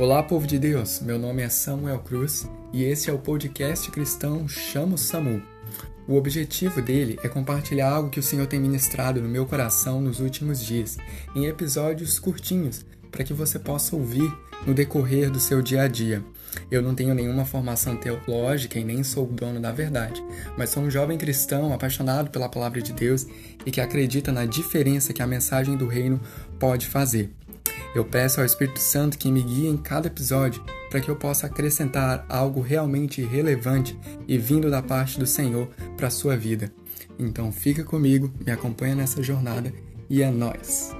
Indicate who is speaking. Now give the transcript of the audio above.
Speaker 1: Olá, povo de Deus. Meu nome é Samuel Cruz e esse é o podcast cristão Chamo Samu. O objetivo dele é compartilhar algo que o Senhor tem ministrado no meu coração nos últimos dias, em episódios curtinhos, para que você possa ouvir no decorrer do seu dia a dia. Eu não tenho nenhuma formação teológica e nem sou dono da verdade, mas sou um jovem cristão apaixonado pela palavra de Deus e que acredita na diferença que a mensagem do reino pode fazer. Eu peço ao Espírito Santo que me guie em cada episódio para que eu possa acrescentar algo realmente relevante e vindo da parte do Senhor para a sua vida. Então fica comigo, me acompanha nessa jornada e é nós.